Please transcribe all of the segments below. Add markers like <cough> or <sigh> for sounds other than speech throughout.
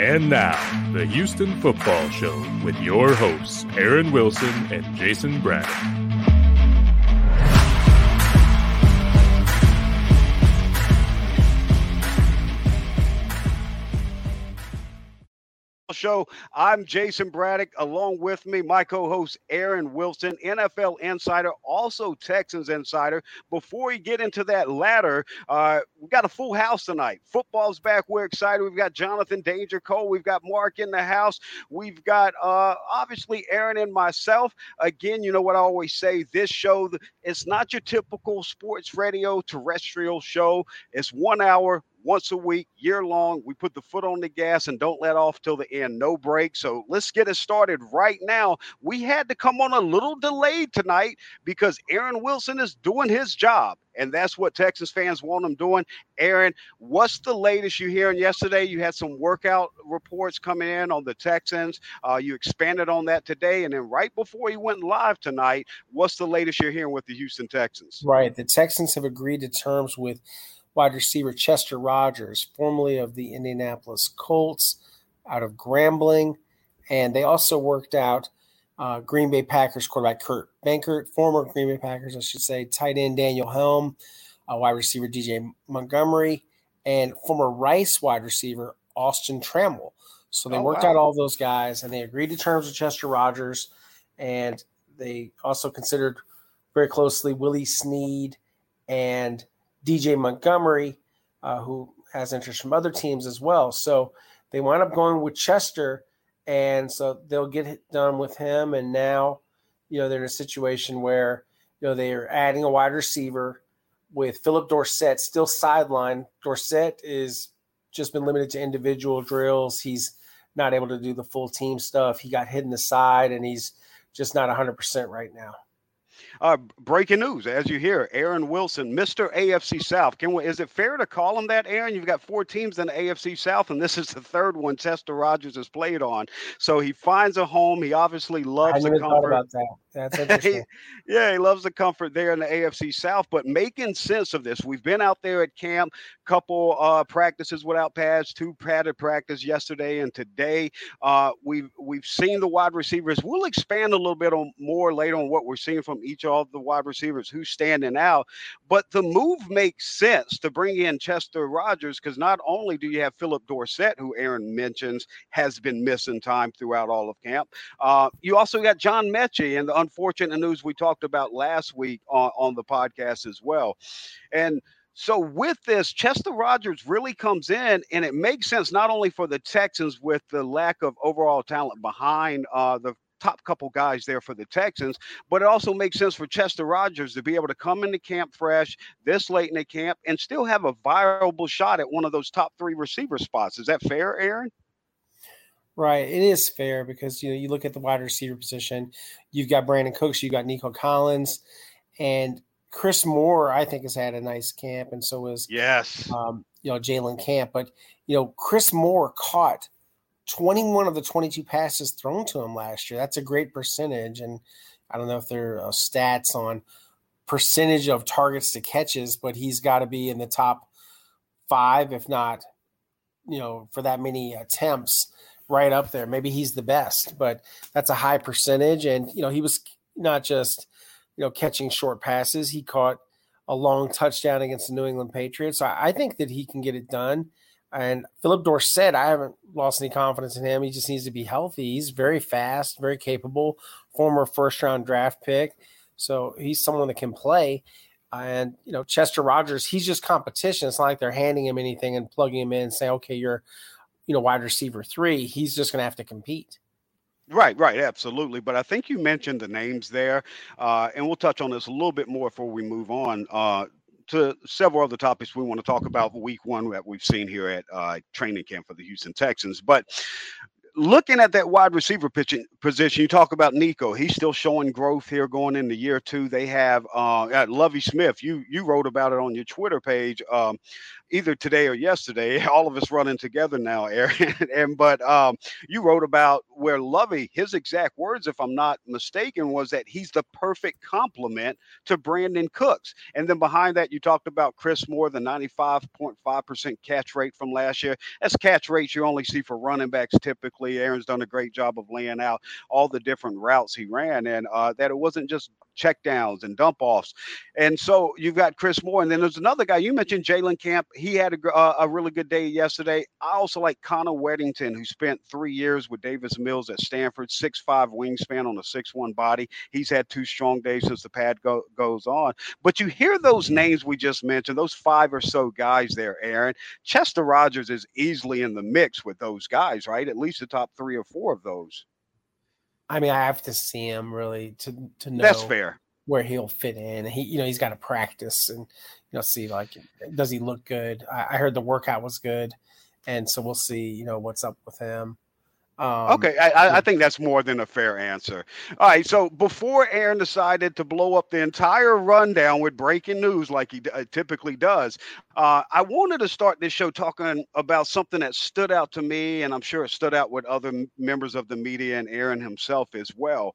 And now, the Houston Football Show with your hosts, Aaron Wilson and Jayson Braddock. Show. I'm Jayson Braddock. Along with me, my co-host Aaron Wilson, NFL insider, also Texans insider. Before we get into that ladder, uh, we got a full house tonight. Football's back. We're excited. We've got Jonathan Danger Cole. We've got Mark in the house. We've got uh, obviously Aaron and myself. Again, you know what I always say. This show, it's not your typical sports radio terrestrial show. It's one hour, once a week, year long. We put the foot on the gas and don't let off till the end. No break. So let's get it started right now. We had to come on a little delayed tonight because Aaron Wilson is doing his job. And that's what Texas fans want him doing. Aaron, what's the latest you hearing? Yesterday, you had some workout reports coming in on the Texans. Uh, you expanded on that today. And then right before he went live tonight, what's the latest you're hearing with the Houston Texans? Right. The Texans have agreed to terms with wide receiver Chester Rogers, formerly of the Indianapolis Colts, out of Grambling. And they also worked out uh, Green Bay Packers quarterback Kurt Benkert, former Green Bay Packers, I should say, tight end Daniel Helm, uh, wide receiver DJ Montgomery, and former Rice wide receiver Austin Trammell. So they oh, worked wow. out all those guys and they agreed to terms with Chester Rogers. And they also considered very closely Willie Snead and DJ Montgomery, uh, who has interest from other teams as well. So they wind up going with Chester, and so they'll get it done with him. And now, you know, they're in a situation where you know they are adding a wide receiver with Phillip Dorsett still sidelined. Dorsett is just been limited to individual drills. He's not able to do the full team stuff. He got hit in the side, and he's just not 100% right now. Uh, breaking news, as you hear, Aaron Wilson, Mr. AFC South. Can we, is it fair to call him that, Aaron? You've got four teams in the AFC South, and this is the third one Chester Rogers has played on. So he finds a home. He obviously loves the comfort. That's <laughs> interesting. yeah, he loves the comfort there in the AFC South. But making sense of this, we've been out there at camp, couple uh, practices without pads, two padded practice yesterday and today. Uh, we've we've seen the wide receivers. We'll expand a little bit on more later on what we're seeing from each of the wide receivers who's standing out. But the move makes sense to bring in Chester Rogers because not only do you have Phillip Dorsett, who Aaron mentions has been missing time throughout all of camp, uh, you also got John Metchie and the unfortunate news we talked about last week on, on the podcast as well. And so with this, Chester Rogers really comes in, and it makes sense not only for the Texans with the lack of overall talent behind uh, the top couple guys there for the Texans, but it also makes sense for Chester Rogers to be able to come into camp fresh this late in the camp and still have a viable shot at one of those top three receiver spots. Is that fair, Aaron? Right, it is fair because you know you look at the wide receiver position. You've got Brandin Cooks, you've got Nico Collins, and Chris Moore. I think has had a nice camp, and so is yes, um, you know Jalen Camp. But you know Chris Moore caught 21 of the 22 passes thrown to him last year. That's a great percentage. And I don't know if there are stats on percentage of targets to catches, but he's got to be in the top five, if not, you know, for that many attempts right up there. Maybe he's the best, but that's a high percentage. And, you know, he was not just, you know, catching short passes, he caught a long touchdown against the New England Patriots. So I think that he can get it done. And Phillip Dorsett, I haven't lost any confidence in him. He just needs to be healthy. He's very fast, very capable, former first round draft pick. So he's someone that can play. And, you know, Chester Rogers, he's just competition. It's not like they're handing him anything and plugging him in and saying, okay, you're, you know, wide receiver three. He's just going to have to compete. Right, right, absolutely. But I think you mentioned the names there, uh, and we'll touch on this a little bit more before we move on. Uh, to several other topics we want to talk about week one that we've seen here at uh, training camp for the Houston Texans. But looking at that wide receiver pitching position, you talk about Nico. He's still showing growth here going into year two. They have uh, Lovie Smith. You you wrote about it on your Twitter page. Um, either today or yesterday. <laughs> All of us running together now, Aaron. <laughs> and but um, you wrote about where Lovie, his exact words, if I'm not mistaken, was that he's the perfect complement to Brandin Cooks. And then behind that, you talked about Chris Moore, the 95.5% catch rate from last year. That's catch rates you only see for running backs typically. Aaron's done a great job of laying out all the different routes he ran, and uh, that it wasn't just checkdowns and dump offs. And so you've got Chris Moore, and then there's another guy you mentioned, Jalen Camp he had a, uh, a really good day yesterday. I also like Connor Wedington, who spent three years with Davis Mills at Stanford, six five wingspan on a six one body. He's had two strong days since the pad go, goes on. But you hear those names we just mentioned, those five or so guys there, Aaron. Chester Rogers is easily in the mix with those guys, right? At least the top three or four of those. I mean, I have to see him really to to know. That's fair where he'll fit in. He, you know, he's got to practice and you know see like does he look good. I, I, heard the workout was good, and so we'll see. You know what's up with him. Um, okay, I, I, think that's more than a fair answer. All right, so before Aaron decided to blow up the entire rundown with breaking news like he uh, typically does, uh, I wanted to start this show talking about something that stood out to me, and I'm sure it stood out with other members of the media and Aaron himself as well.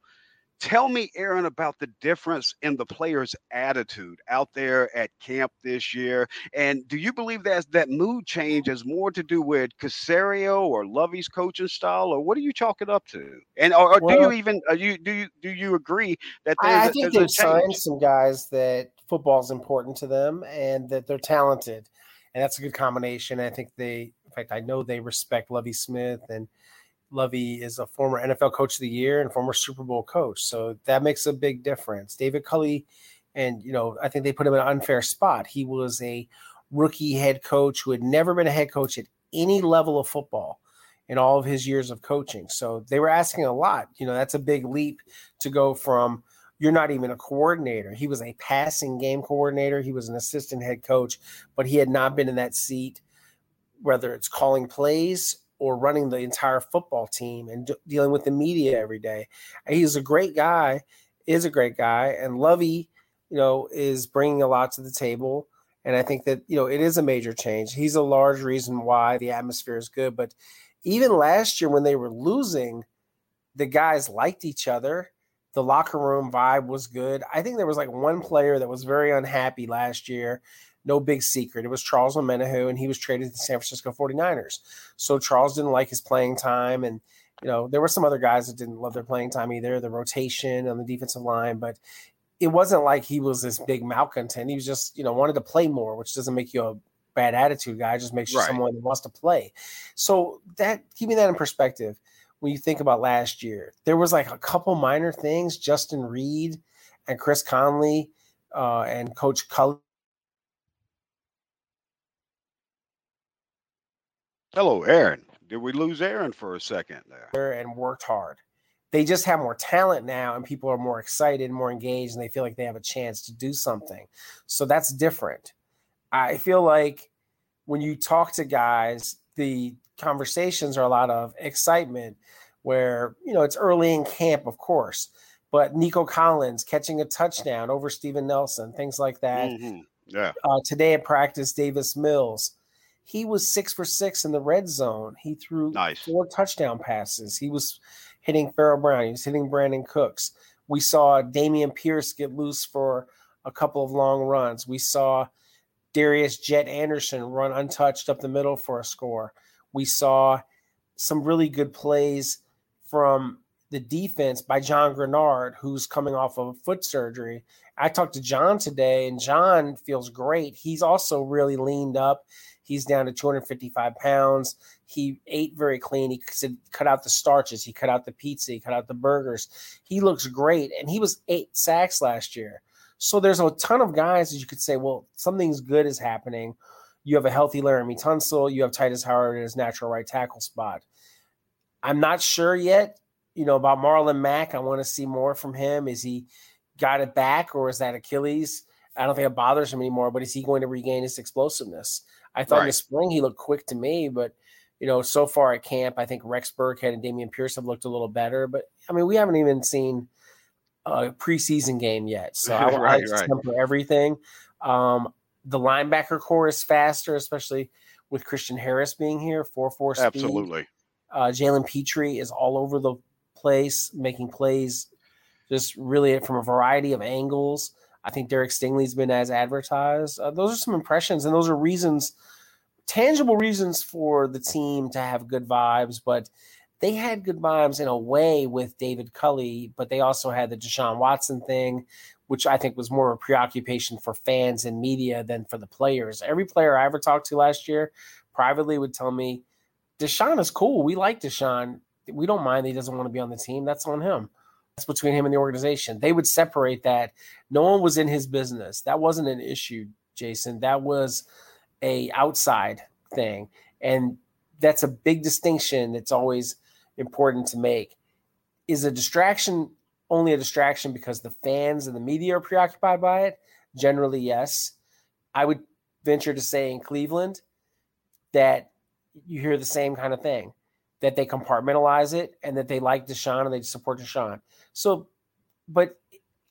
Tell me, Aaron, about the difference in the players' attitude out there at camp this year. And do you believe that that mood change has more to do with Caserio or Lovie's coaching style, or what are you chalking up to? And or, or well, do you even you do you do you agree that I, I think they've signed some guys that football is important to them and that they're talented, and that's a good combination. I think they, in fact, I know they respect Lovie Smith and Lovie is a former NFL coach of the year and former Super Bowl coach. So that makes a big difference. David Culley, and you know, I think they put him in an unfair spot. He was a rookie head coach who had never been a head coach at any level of football in all of his years of coaching. So they were asking a lot. You know, that's a big leap to go from you're not even a coordinator. He was a passing game coordinator. He was an assistant head coach, but he had not been in that seat, whether it's calling plays or running the entire football team and d- dealing with the media every day. He's a great guy, is a great guy, and Lovie, you know, is bringing a lot to the table. And I think that you know it is a major change. He's a large reason why the atmosphere is good. But even last year when they were losing, the guys liked each other. The locker room vibe was good. I think there was like one player that was very unhappy last year no big secret. It was Charles Omenihu, and he was traded to the San Francisco 49ers. So Charles didn't like his playing time. And, you know, there were some other guys that didn't love their playing time either, the rotation on the defensive line. But it wasn't like he was this big malcontent. He was just, you know, wanted to play more, which doesn't make you a bad attitude guy. It just makes you right. someone that wants to play. So that keeping that in perspective, when you think about last year, there was like a couple minor things. Justin Reid and Chris Conley uh, and Coach Culley Hello, Aaron. Did we lose Aaron for a second there? And worked hard. They just have more talent now, and people are more excited, more engaged, and they feel like they have a chance to do something. So that's different. I feel like when you talk to guys, the conversations are a lot of excitement where, you know, it's early in camp, of course, but Nico Collins catching a touchdown over Steven Nelson, things like that. Mm-hmm. Yeah. Uh, today at practice, Davis Mills he was six for six in the red zone. He threw nice. four touchdown passes. He was hitting Pharaoh Brown. He was hitting Brandin Cooks. We saw Dameon Pierce get loose for a couple of long runs. We saw Darius Jet Anderson run untouched up the middle for a score. We saw some really good plays from the defense by John Greenard, who's coming off of foot surgery. I talked to John today, and John feels great. He's also really leaned up. He's down to 255 pounds. He ate very clean. He cut out the starches. He cut out the pizza. He cut out the burgers. He looks great. And he was eight sacks last year. So there's a ton of guys that you could say, well, something's good is happening. You have a healthy Laremy Tunsil. You have Tytus Howard in his natural right tackle spot. I'm not sure yet, you know, about Marlon Mack. I want to see more from him. Is he got it back or is that Achilles? I don't think it bothers him anymore, but is he going to regain his explosiveness? I thought right. in the spring he looked quick to me, but you know, so far at camp, I think Rex Burkhead and Dameon Pierce have looked a little better. But I mean, we haven't even seen a preseason game yet. So <laughs> I, right, I right. temper everything. Um, the linebacker corps is faster, especially with Christian Harris being here, 4 4 speed. Absolutely. Uh, Jalen Pitre is all over the place, making plays just really from a variety of angles. I think Derek Stingley's been as advertised. Uh, those are some impressions, and those are reasons, tangible reasons for the team to have good vibes. But they had good vibes in a way with David Culley, but they also had the Deshaun Watson thing, which I think was more of a preoccupation for fans and media than for the players. Every player I ever talked to last year privately would tell me, Deshaun is cool. We like Deshaun. We don't mind he doesn't want to be on the team. That's on him. That's between him and the organization. They would separate that. No one was in his business. That wasn't an issue, Jayson. That was a outside thing. And that's a big distinction that's always important to make. Is a distraction only a distraction because the fans and the media are preoccupied by it? Generally, yes. I would venture to say in Cleveland that you hear the same kind of thing that they compartmentalize it and that they like Deshaun and they support Deshaun. So, but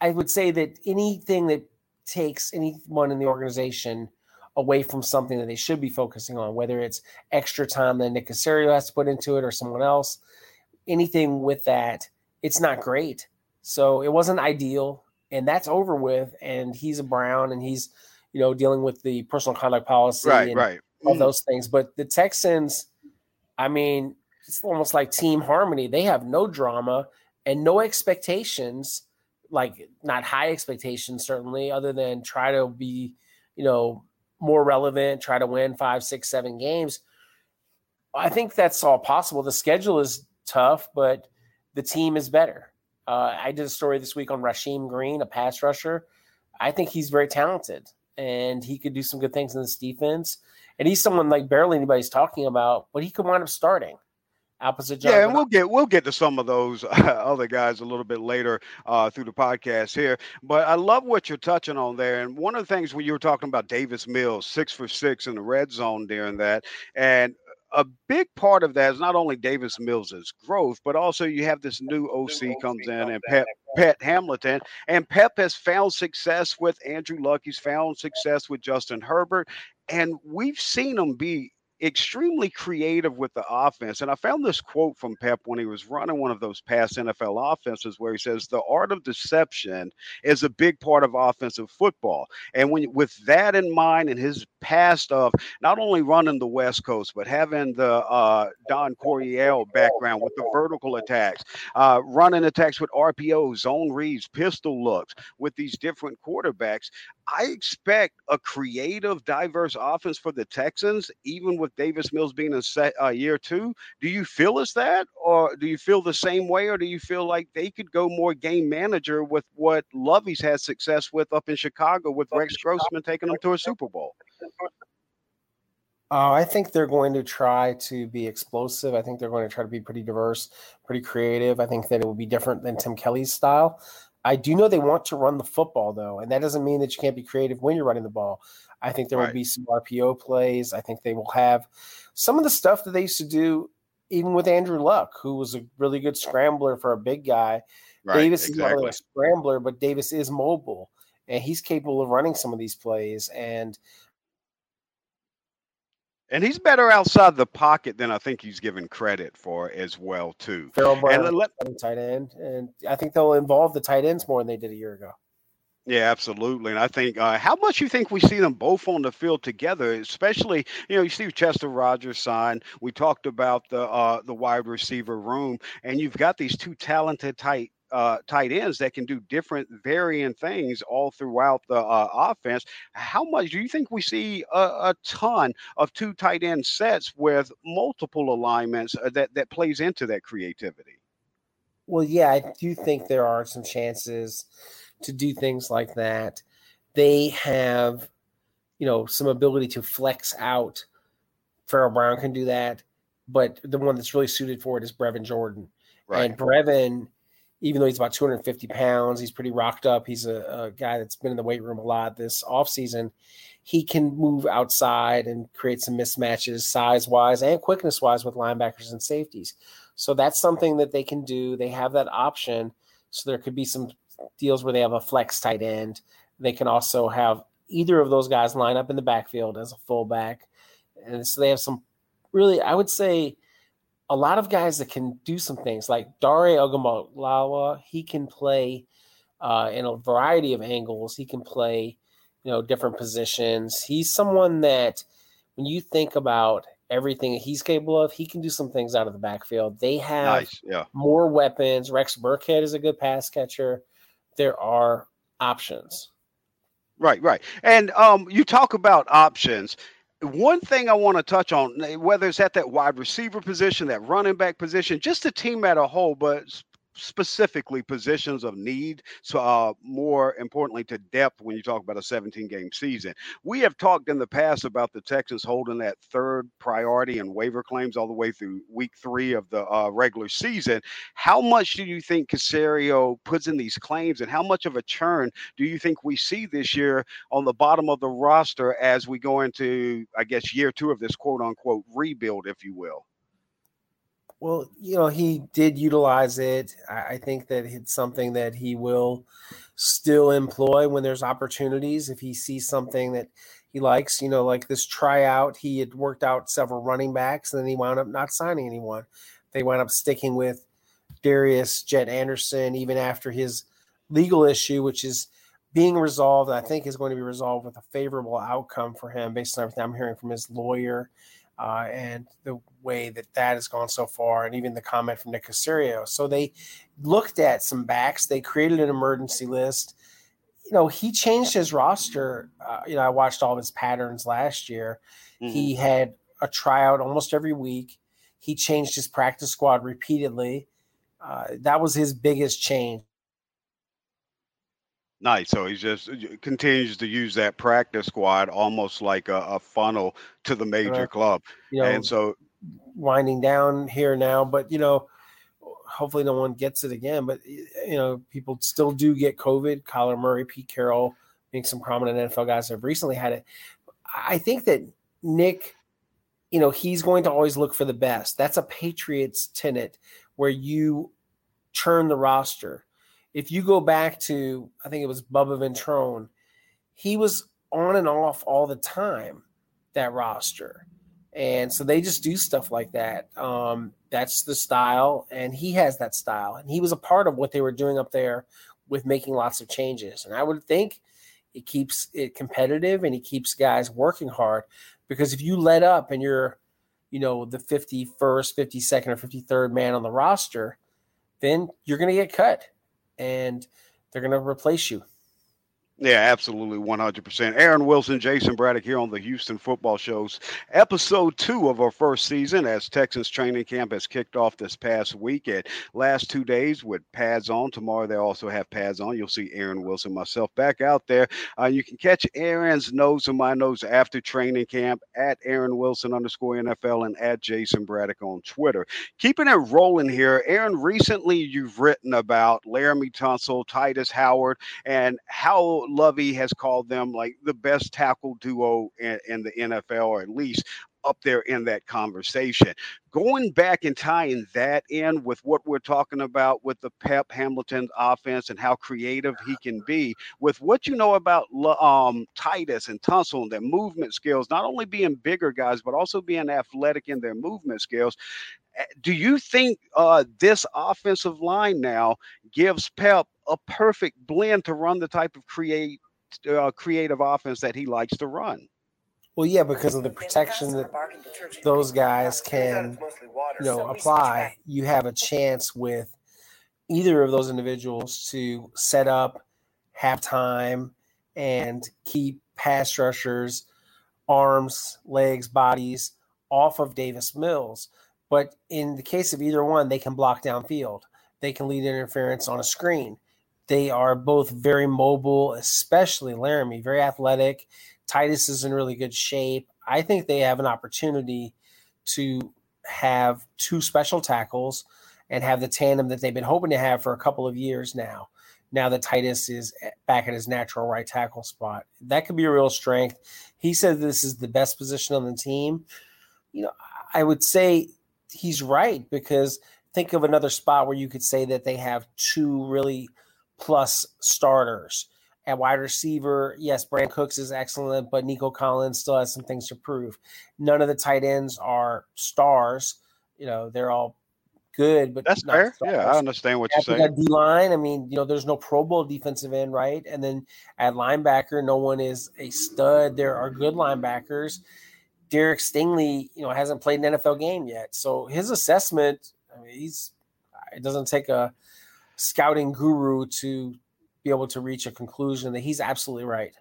I would say that anything that takes anyone in the organization away from something that they should be focusing on, whether it's extra time that Nick Caserio has to put into it or someone else, anything with that, it's not great. So it wasn't ideal, and that's over with. And he's a Brown, and he's you know dealing with the personal conduct policy, right, and right, all mm-hmm. those things. But the Texans, I mean, it's almost like team harmony. They have no drama and no expectations, like not high expectations certainly, other than try to be, you know, more relevant, try to win five, six, seven games. I think that's all possible. The schedule is tough, but the team is better. Uh, I did a story this week on Rasheem Green, a pass rusher. I think he's very talented and he could do some good things in this defense. And he's someone like barely anybody's talking about, but he could wind up starting opposite John. Yeah, and we'll get we'll get to some of those uh, <laughs> other guys a little bit later uh, through the podcast here. But I love what you're touching on there. And one of the things when you were talking about Davis Mills, six for six in the red zone during that, and a big part of that is not only Davis Mills's growth, but also you have this new OC comes in and Pep, Pep Hamilton, and Pep has found success with Andrew Luck. He's found success with Justin Herbert, and we've seen them be extremely creative with the offense. And I found this quote from Pep when he was running one of those past NFL offenses where he says, The art of deception is a big part of offensive football. And when with that in mind and his past of not only running the West Coast, but having the uh, Don Coryell background with the vertical attacks, uh, running attacks with RPO, zone reads, pistol looks with these different quarterbacks, I expect a creative, diverse offense for the Texans, even with Davis Mills being a set, uh, year two. Do you feel as that, or do you feel the same way, or do you feel like they could go more game manager with what Lovie's had success with up in Chicago with Rex Grossman taking them to a Super Bowl? Uh, I think they're going to try to be explosive. I think they're going to try to be pretty diverse, pretty creative. I think that it will be different than Tim Kelly's style. I do know they want to run the football though, and that doesn't mean that you can't be creative when you're running the ball. I think there right. will be some RPO plays. I think they will have some of the stuff that they used to do, even with Andrew Luck, who was a really good scrambler for a big guy. Right, Davis exactly. is not really a scrambler, but Davis is mobile and he's capable of running some of these plays. And and he's better outside the pocket than I think he's given credit for as well too. Pharaoh Brown, and let, tight end, and I think they'll involve the tight ends more than they did a year ago. Yeah, absolutely. And I think uh, how much you think we see them both on the field together, especially you know you see Chester Rogers sign. We talked about the uh, the wide receiver room, and you've got these two talented tight uh, tight ends that can do different varying things all throughout the uh, offense. How much do you think we see a, a, ton of two tight end sets with multiple alignments uh, that that plays into that creativity? Well, yeah, I do think there are some chances to do things like that. They have, you know, some ability to flex out. Pharaoh Brown can do that, but the one that's really suited for it is Brevin Jordan. Right. And Brevin even though he's about 250 pounds, he's pretty rocked up. He's a, a guy that's been in the weight room a lot this offseason. He can move outside and create some mismatches size wise and quickness wise with linebackers and safeties. So that's something that they can do. They have that option. So there could be some deals where they have a flex tight end. They can also have either of those guys line up in the backfield as a fullback. And so they have some really, I would say, a lot of guys that can do some things like Dare Ogunbowale, he can play uh, in a variety of angles. He can play, you know, different positions. He's someone that when you think about everything he's capable of, he can do some things out of the backfield. They have nice, yeah. more weapons. Rex Burkhead is a good pass catcher. There are options. Right, right. And um, you talk about options one thing I want to touch on, whether it's at that wide receiver position, that running back position, just the team at a whole, but specifically positions of need. So, uh, more importantly, to depth when you talk about a 17 game season. We have talked in the past about the Texans holding that third priority and waiver claims all the way through week three of the uh, regular season. How much do you think Caserio puts in these claims, and how much of a churn do you think we see this year on the bottom of the roster as we go into, I guess, year two of this quote unquote rebuild, if you will? Well, you know, he did utilize it. I think that it's something that he will still employ when there's opportunities. If he sees something that he likes, you know, like this tryout, he had worked out several running backs and then he wound up not signing anyone. They wound up sticking with Darius Jet Anderson even after his legal issue, which is being resolved. I think is going to be resolved with a favorable outcome for him based on everything I'm hearing from his lawyer uh, and the way that that has gone so far, and even the comment from Nick Caserio. So they looked at some backs. They created an emergency list. You know, he changed his roster. Uh, you know, I watched all of his patterns last year. Mm-hmm. He had a tryout almost every week. He changed his practice squad repeatedly. Uh, that was his biggest change. Nice. So he just uh, continues to use that practice squad almost like a, a funnel to the major club. You know, and so winding down here now, but you know, hopefully no one gets it again. But you know, people still do get COVID. Kyler Murray, Pete Carroll, being some prominent NFL guys have recently had it. I think that Nick, you know, he's going to always look for the best. That's a Patriots tenet where you churn the roster if you go back to, I think it was Bubba Ventrone, he was on and off all the time, that roster. And so they just do stuff like that. Um, that's the style, and he has that style. And he was a part of what they were doing up there with making lots of changes. And I would think it keeps it competitive and he keeps guys working hard because if you let up and you're, you know, the 51st, 52nd, or 53rd man on the roster, then you're going to get cut and they're going to replace you. Yeah, absolutely, 100%. Aaron Wilson, Jayson Braddock here on the Houston Football Show's episode two of our first season as Texas training camp has kicked off this past week. At last two days with pads on. Tomorrow they also have pads on. You'll see Aaron Wilson, myself back out there. Uh, you can catch Aaron's nose and my nose after training camp at Aaron Wilson underscore NFL and at Jayson Braddock on Twitter. Keeping it rolling here, Aaron, recently you've written about Laremy Tunsil, Tytus Howard, and how Lovie has called them like the best tackle duo in, in the NFL, or at least up there in that conversation. Going back and tying that in with what we're talking about with the Pep Hamilton offense and how creative he can be, with what you know about um, Tytus and Tunsil and their movement skills, not only being bigger guys, but also being athletic in their movement skills. Eh, do you think uh, this offensive line now gives Pep a perfect blend to run the type of create uh, creative offense that he likes to run? Well, yeah, because of the protection that those guys can, you know, apply. You have a chance with either of those individuals to set up have time, and keep pass rushers, arms, legs, bodies off of Davis Mills. But in the case of either one, they can block downfield. They can lead interference on a screen. They are both very mobile, especially Laremy, very athletic. Tytus is in really good shape. I think they have an opportunity to have two special tackles and have the tandem that they've been hoping to have for a couple of years now. Now that Tytus is back at his natural right tackle spot, that could be a real strength. He said this is the best position on the team. You know, I would say he's right because think of another spot where you could say that they have two really plus starters at wide receiver, yes, Brand Cooks is excellent, but Nico Collins still has some things to prove. None of the tight ends are stars. You know, they're all good, but that's fair. Stars. Yeah, I understand what you're saying. D line, I mean, you know, there's no Pro Bowl defensive end, right? And then at linebacker, no one is a stud. There are good linebackers. Derek Stingley, you know, hasn't played an NFL game yet, so his assessment, I mean, he's it doesn't take a scouting guru to be able to reach a conclusion that he's absolutely right.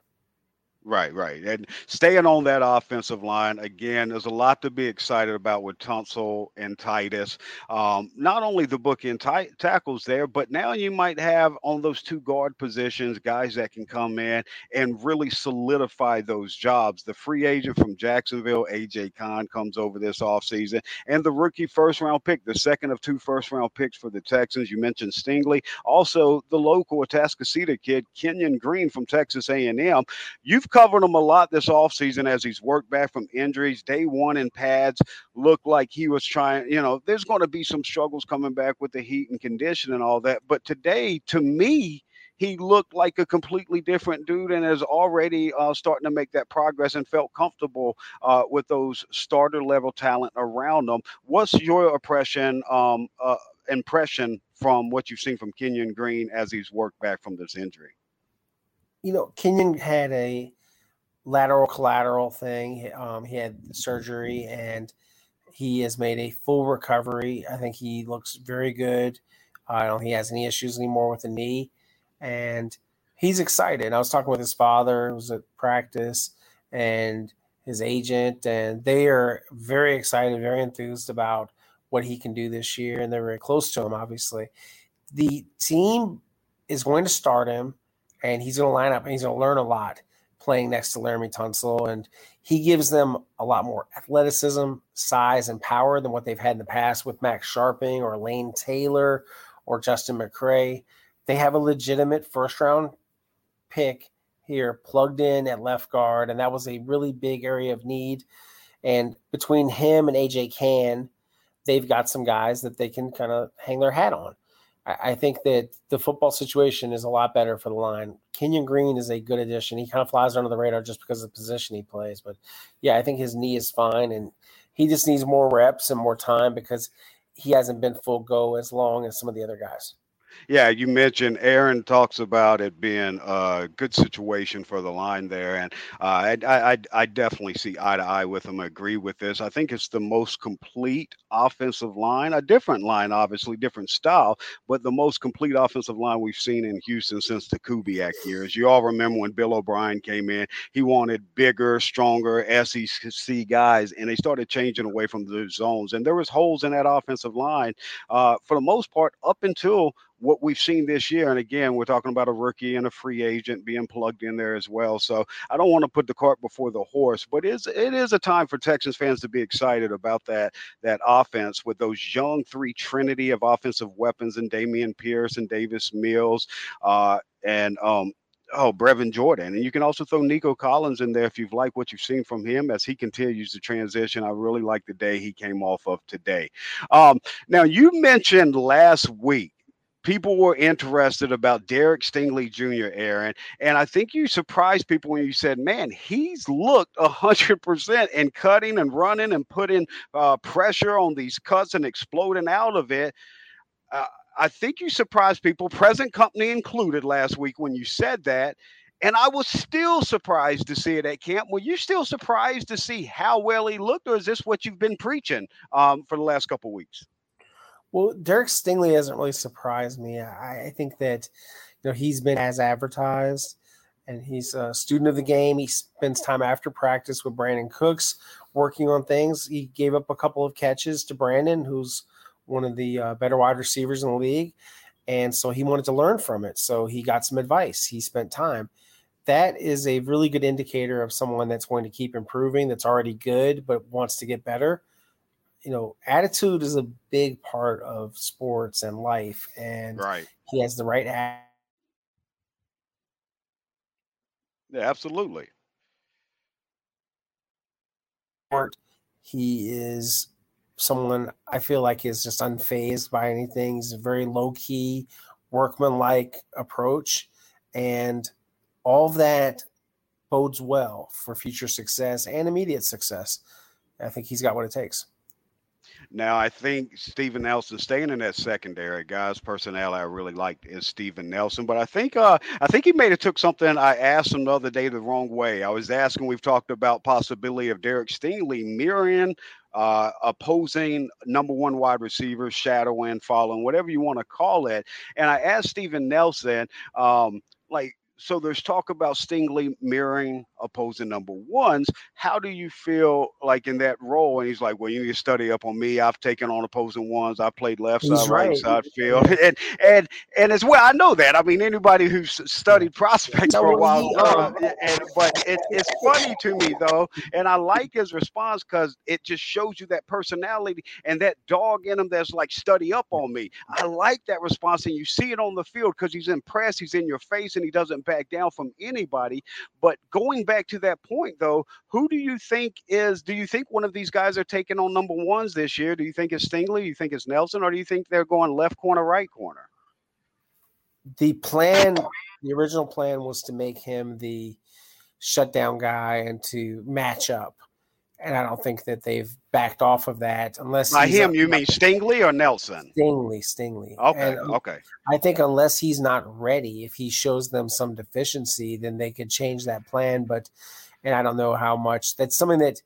Right, right. And staying on that offensive line, again, there's a lot to be excited about with Tunsil and Tytus. Um, not only the bookend t- tackles there, but now you might have on those two guard positions guys that can come in and really solidify those jobs. The free agent from Jacksonville, AJ Cann, comes over this offseason, and the rookie first round pick, the second of two first round picks for the Texans. You mentioned Stingley. Also, the local Atascocita kid, Kenyon Green from Texas A&M. You've covered him a lot this offseason as he's worked back from injuries. Day one in pads looked like he was trying, you know, there's going to be some struggles coming back with the heat and condition and all that. But today, to me, he looked like a completely different dude and is already uh, starting to make that progress and felt comfortable uh, with those starter level talent around him. What's your impression? Um, uh, impression from what you've seen from Kenyon Green as he's worked back from this injury? You know, Kenyon had a lateral collateral thing. Um, he had surgery and he has made a full recovery. I think he looks very good. I don't think he has any issues anymore with the knee. And he's excited. I was talking with his father, who was at practice, and his agent, and they are very excited, very enthused about what he can do this year. And they're very close to him, obviously. The team is going to start him, and he's going to line up and he's going to learn a lot playing next to Laremy Tunsil, and he gives them a lot more athleticism, size, and power than what they've had in the past with Max Scharping or Lane Taylor or Justin McCray. They have a legitimate first round pick here plugged in at left guard, and that was a really big area of need. And between him and AJ Cann, they've got some guys that they can kind of hang their hat on. I think that the football situation is a lot better for the line. Kenyon Green is a good addition. He kind of flies under the radar just because of the position he plays. But yeah, I think his knee is fine and he just needs more reps and more time because he hasn't been full go as long as some of the other guys. Yeah, you mentioned Aaron talks about it being a good situation for the line there, and uh, I, I, I definitely see eye to eye with him. I agree with this. I think it's the most complete offensive line, a different line, obviously different style, but the most complete offensive line we've seen in Houston since the Kubiak years. You all remember when Bill O'Brien came in, he wanted bigger, stronger SEC guys, and they started changing away from the zones, and there was holes in that offensive line uh, for the most part up until what we've seen this year. And again, we're talking about a rookie and a free agent being plugged in there as well. So I don't want to put the cart before the horse, but it's, it is a time for Texans fans to be excited about that that offense with those young three trinity of offensive weapons and Dameon Pierce and Davis Mills. Uh, and um, oh, Brevin Jordan. And you can also throw Nico Collins in there if you've liked what you've seen from him as he continues to transition. I really like the day he came off of today. Um, now, you mentioned last week people were interested about Derek Stingley Jr., Aaron. And I think you surprised people when you said, man, he's looked 100% in cutting and running and putting uh, pressure on these cuts and exploding out of it. Uh, I think you surprised people, present company included, last week when you said that. And I was still surprised to see it at camp. Were you still surprised to see how well he looked, or is this what you've been preaching um, for the last couple weeks? Well, Derek Stingley hasn't really surprised me. I, I, think that you know he's been as advertised, and he's a student of the game. He spends time after practice with Brandin Cooks, working on things. He gave up a couple of catches to Brandin, who's one of the uh, better wide receivers in the league, and so he wanted to learn from it. So he got some advice. He spent time. That is a really good indicator of someone that's going to keep improving. That's already good, but wants to get better you know, attitude is a big part of sports and life, and Right. he has the right. attitude. Yeah, absolutely. He is someone I feel like is just unfazed by anything. He's a very low key, workmanlike approach, and all of that bodes well for future success and immediate success. I think he's got what it takes. Now, I think Steven Nelson staying in that secondary, guys, personality I really liked is Steven Nelson. But I think uh I think he may have took something I asked him the other day the wrong way. I was asking, we've talked about possibility of Derek Stingley mirroring uh opposing number one wide receiver, shadowing, following, whatever you want to call it. And I asked Steven Nelson, um, like so there's talk about Stingley mirroring opposing number ones. How do you feel like in that role? And he's like, Well, you need to study up on me. I've taken on opposing ones. I played left He's side, right, right. side field. <laughs> And and and as well, I know that. I mean, anybody who's studied prospects for a while, uh, and, but it, it's funny to me though, and I like his response because it just shows you that personality and that dog in him that's like study up on me. I like that response, and you see it on the field because he's impressed. He's in your face, and he doesn't back down from anybody. But going back to that point, though, who do you think is? Do you think one of these guys are taking on number ones this year? Do you think it's Stingley? Do you think it's Nelson, or do you think they're going left corner, right corner? the plan the original plan was to make him the shutdown guy and to match up and i don't think that they've backed off of that unless By him, you mean Stingley or Nelson? stingley stingley Okay, And um, okay. i think unless he's not ready if he shows them some deficiency then they could change that plan but and i don't know how much that's something that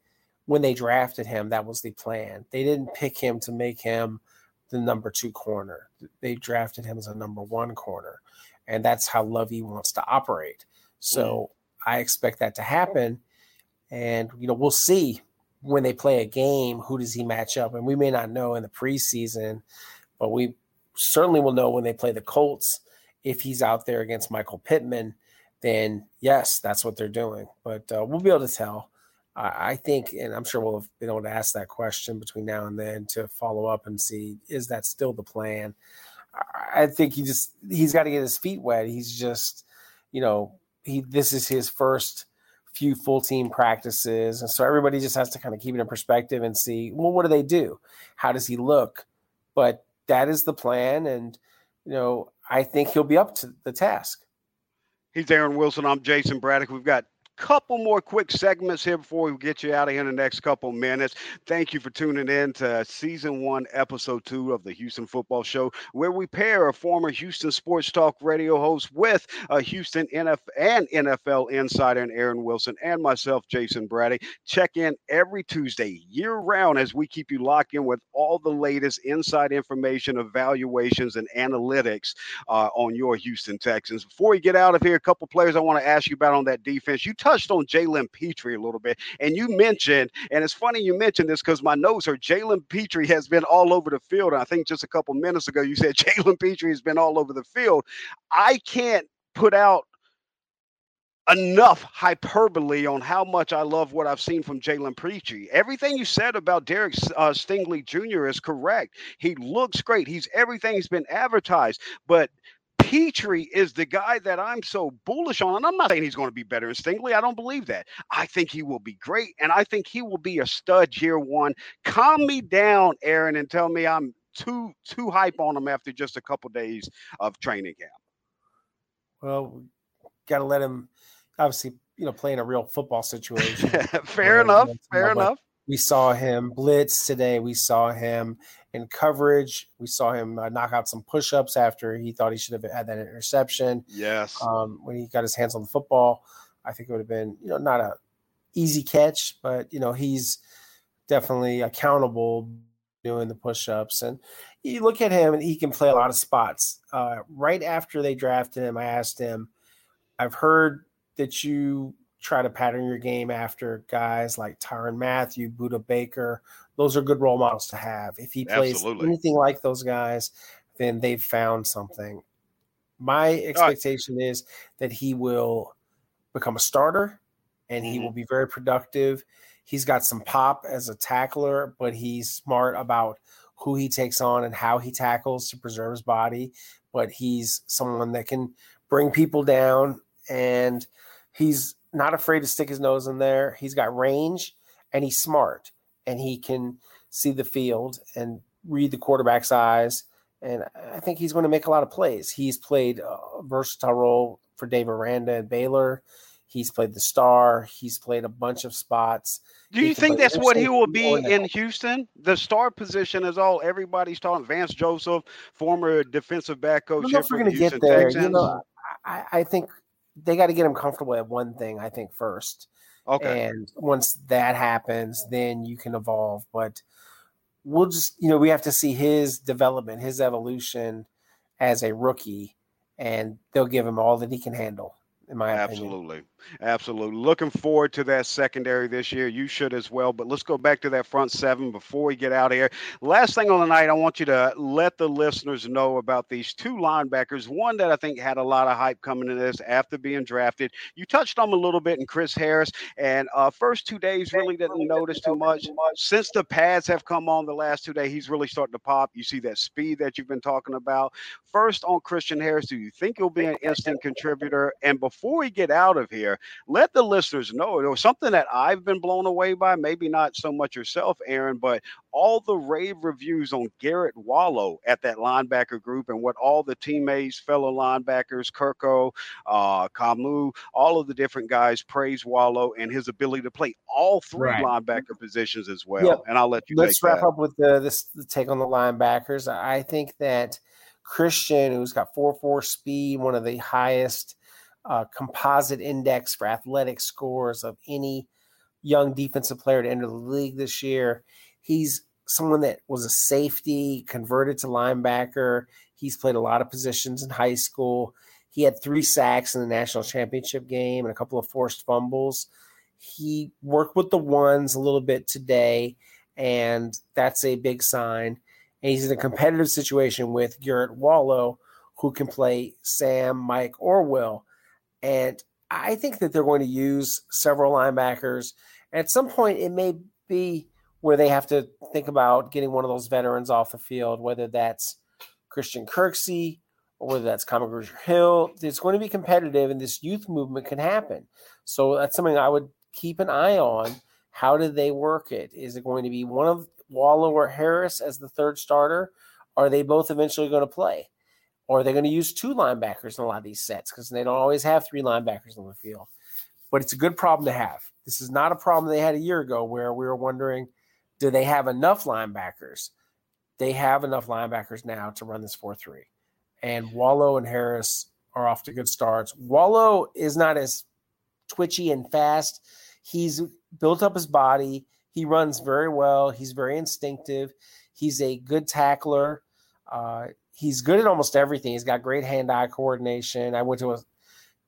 when they drafted him that was the plan they didn't pick him to make him the number two corner they drafted him as a number one corner and that's how Lovie wants to operate. So mm. I expect that to happen, and you know we'll see when they play a game who does he match up, and we may not know in the preseason, but we certainly will know when they play the Colts if he's out there against Michael Pittman. Then yes, that's what they're doing, but uh, we'll be able to tell. I I think, and I'm sure we'll have been able to ask that question between now and then to follow up and see is that still the plan. I think he just he's got to get his feet wet. He's just, you know, he this is his first few full team practices, and so everybody just has to kind of keep it in perspective and see, well, what do they do? How does he look? But that is the plan, and you know, I think he'll be up to the task. He's Aaron Wilson. I'm Jayson Braddock. We've got couple more quick segments here before we get you out of here in the next couple minutes. Thank you for tuning in to season one, episode two of the Houston Football Show, where we pair a former Houston Sports Talk radio host with a Houston NFL and NFL insider, and Aaron Wilson, and myself, Jayson Braddock. Check in every Tuesday, year round, as we keep you locked in with all the latest inside information, evaluations, and analytics uh, on your Houston Texans. Before we get out of here, a couple players I want to ask you about on that defense. You touched on Jalen Pitre a little bit, and you mentioned, and it's funny you mentioned this because my notes are Jalen Pitre has been all over the field. I think just a couple minutes ago you said <laughs> Jalen Pitre has been all over the field. I can't put out enough hyperbole on how much I love what I've seen from Jalen Pitre. Everything you said about Derek uh, Stingley Jr. is correct. He looks great. He's everything he's been advertised, but Pitre is the guy that I'm so bullish on. And I'm not saying he's going to be better than Stingley. I don't believe that. I think he will be great. And I think he will be a stud year one. Calm me down, Aaron, and tell me I'm too too hype on him after just a couple days of training camp. Well, got to let him obviously, you know, play in a real football situation. <laughs> fair enough. Fair enough. We saw him blitz today. We saw him in coverage. We saw him uh, knock out some push-ups after he thought he should have had that interception. Yes. Um, when he got his hands on the football, I think it would have been, you know, not a easy catch, but you know, he's definitely accountable doing the push-ups. And you look at him, and he can play a lot of spots. Uh, right after they drafted him, I asked him, "I've heard that you." Try to pattern your game after guys like Tyrann Mathieu, Budda Baker. Those are good role models to have. If he plays Absolutely. anything like those guys, then they've found something. My expectation is that he will become a starter and he Mhm. will be very productive. He's got some pop as a tackler, but he's smart about who he takes on and how he tackles to preserve his body. But he's someone that can bring people down and he's not afraid to stick his nose in there. He's got range and he's smart and he can see the field and read the quarterback's eyes. And I think he's going to make a lot of plays. He's played a versatile role for Dave Aranda and Baylor. He's played the star. He's played a bunch of spots. Do you think that's what he will be in Houston? The star position is all everybody's talking. Vance Joseph, former defensive back coach. I if we're going to get there. Texans. You know, I, I think they got to get him comfortable at one thing. I think first. Okay. And once that happens, then you can evolve. But we'll just, you know, we have to see his development, his evolution as a rookie, and they'll give him all that he can handle in my absolutely opinion. absolutely looking forward to that secondary this year. You should as well but let's go back to that front seven before we get out of here. Last thing on the night i want you to let the listeners know about these two linebackers one that i think had a lot of hype coming in this after being drafted. You touched on a little bit in chris harris and uh, first two days really didn't notice too much. Since the pads have come on the last two days he's really starting to pop. You see that speed that you've been talking about. First on christian harris do you think he'll be an instant contributor? And before we get out of here, let the listeners know it was something that I've been blown away by. Maybe not so much yourself, Aaron, but all the rave reviews on Garrett Wallow at that linebacker group and what all the teammates, fellow linebackers, Kirko, uh, Kamu, all of the different guys praise Wallow and his ability to play all three right. linebacker positions as well. Yep. And I'll let you. Let's wrap that. up with the, this the take on the linebackers. I think that Christian, who's got four four speed, one of the highest uh, composite index for athletic scores of any young defensive player to enter the league this year. He's someone that was a safety, converted to linebacker. He's played a lot of positions in high school. He had three sacks in the national championship game and a couple of forced fumbles. He worked with the ones a little bit today, and that's a big sign. And he's in a competitive situation with Garrett Wallow, who can play Sam, Mike, or Will. And I think that they're going to use several linebackers. At some point, it may be where they have to think about getting one of those veterans off the field, whether that's Christian Kirksey or whether that's Common Hill. It's going to be competitive, and this youth movement can happen. So that's something I would keep an eye on. How do they work it? Is it going to be one of Wallow or Harris as the third starter? Are they both eventually going to play? Or they're going to use two linebackers in a lot of these sets because they don't always have three linebackers on the field. But it's a good problem to have. This is not a problem they had a year ago where we were wondering, do they have enough linebackers? They have enough linebackers now to run this 4 3. And Wallow and Harris are off to good starts. Wallow is not as twitchy and fast. He's built up his body. He runs very well. He's very instinctive. He's a good tackler. Uh, he's good at almost everything. He's got great hand-eye coordination. I went to a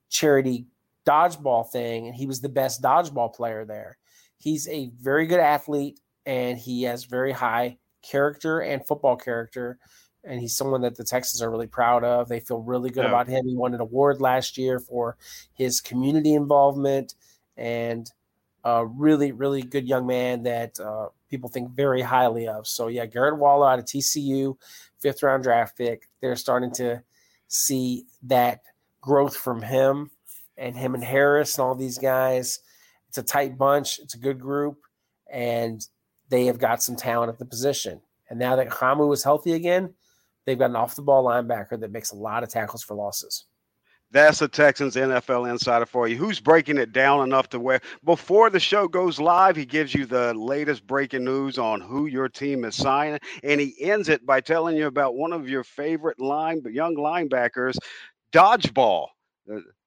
charity dodgeball thing, and he was the best dodgeball player there. He's a very good athlete, and he has very high character and football character. And he's someone that the Texans are really proud of. They feel really good yeah. about him. He won an award last year for his community involvement, and a really, really good young man that uh, people think very highly of. So yeah, Garrett Wallow out of TCU, fifth round draft pick. They're starting to see that growth from him and him and Harris and all these guys. It's a tight bunch. It's a good group, and they have got some talent at the position. And now that Kamu is healthy again, they've got an off the ball linebacker that makes a lot of tackles for losses. That's the Texans NFL insider for you. Who's breaking it down enough to where before the show goes live, he gives you the latest breaking news on who your team is signing, and he ends it by telling you about one of your favorite line young linebackers, dodgeball.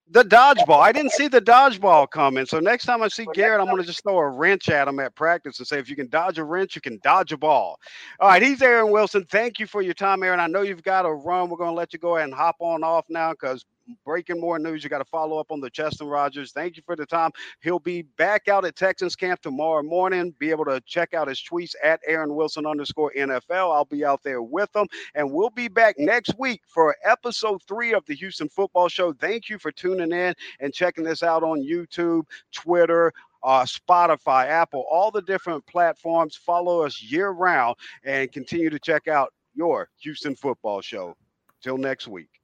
The dodgeball. I didn't see the dodgeball coming. So next time I see Garrett, I'm going to just throw a wrench at him at practice and say, if you can dodge a wrench, you can dodge a ball. All right. He's Aaron Wilson. Thank you for your time, Aaron. I know you've got to run. We're going to let you go ahead and hop on off now because breaking more news. You got to follow up on the Chester Rogers. Thank you for the time. He'll be back out at Texans camp tomorrow morning. Be able to check out his tweets at Aaron Wilson underscore NFL. I'll be out there with him. And we'll be back next week for episode three of the Houston Football Show. Thank you for tuning in and checking this out on YouTube, Twitter, uh, Spotify, Apple, all the different platforms. Follow us year round and continue to check out your Houston Football Show. Till next week.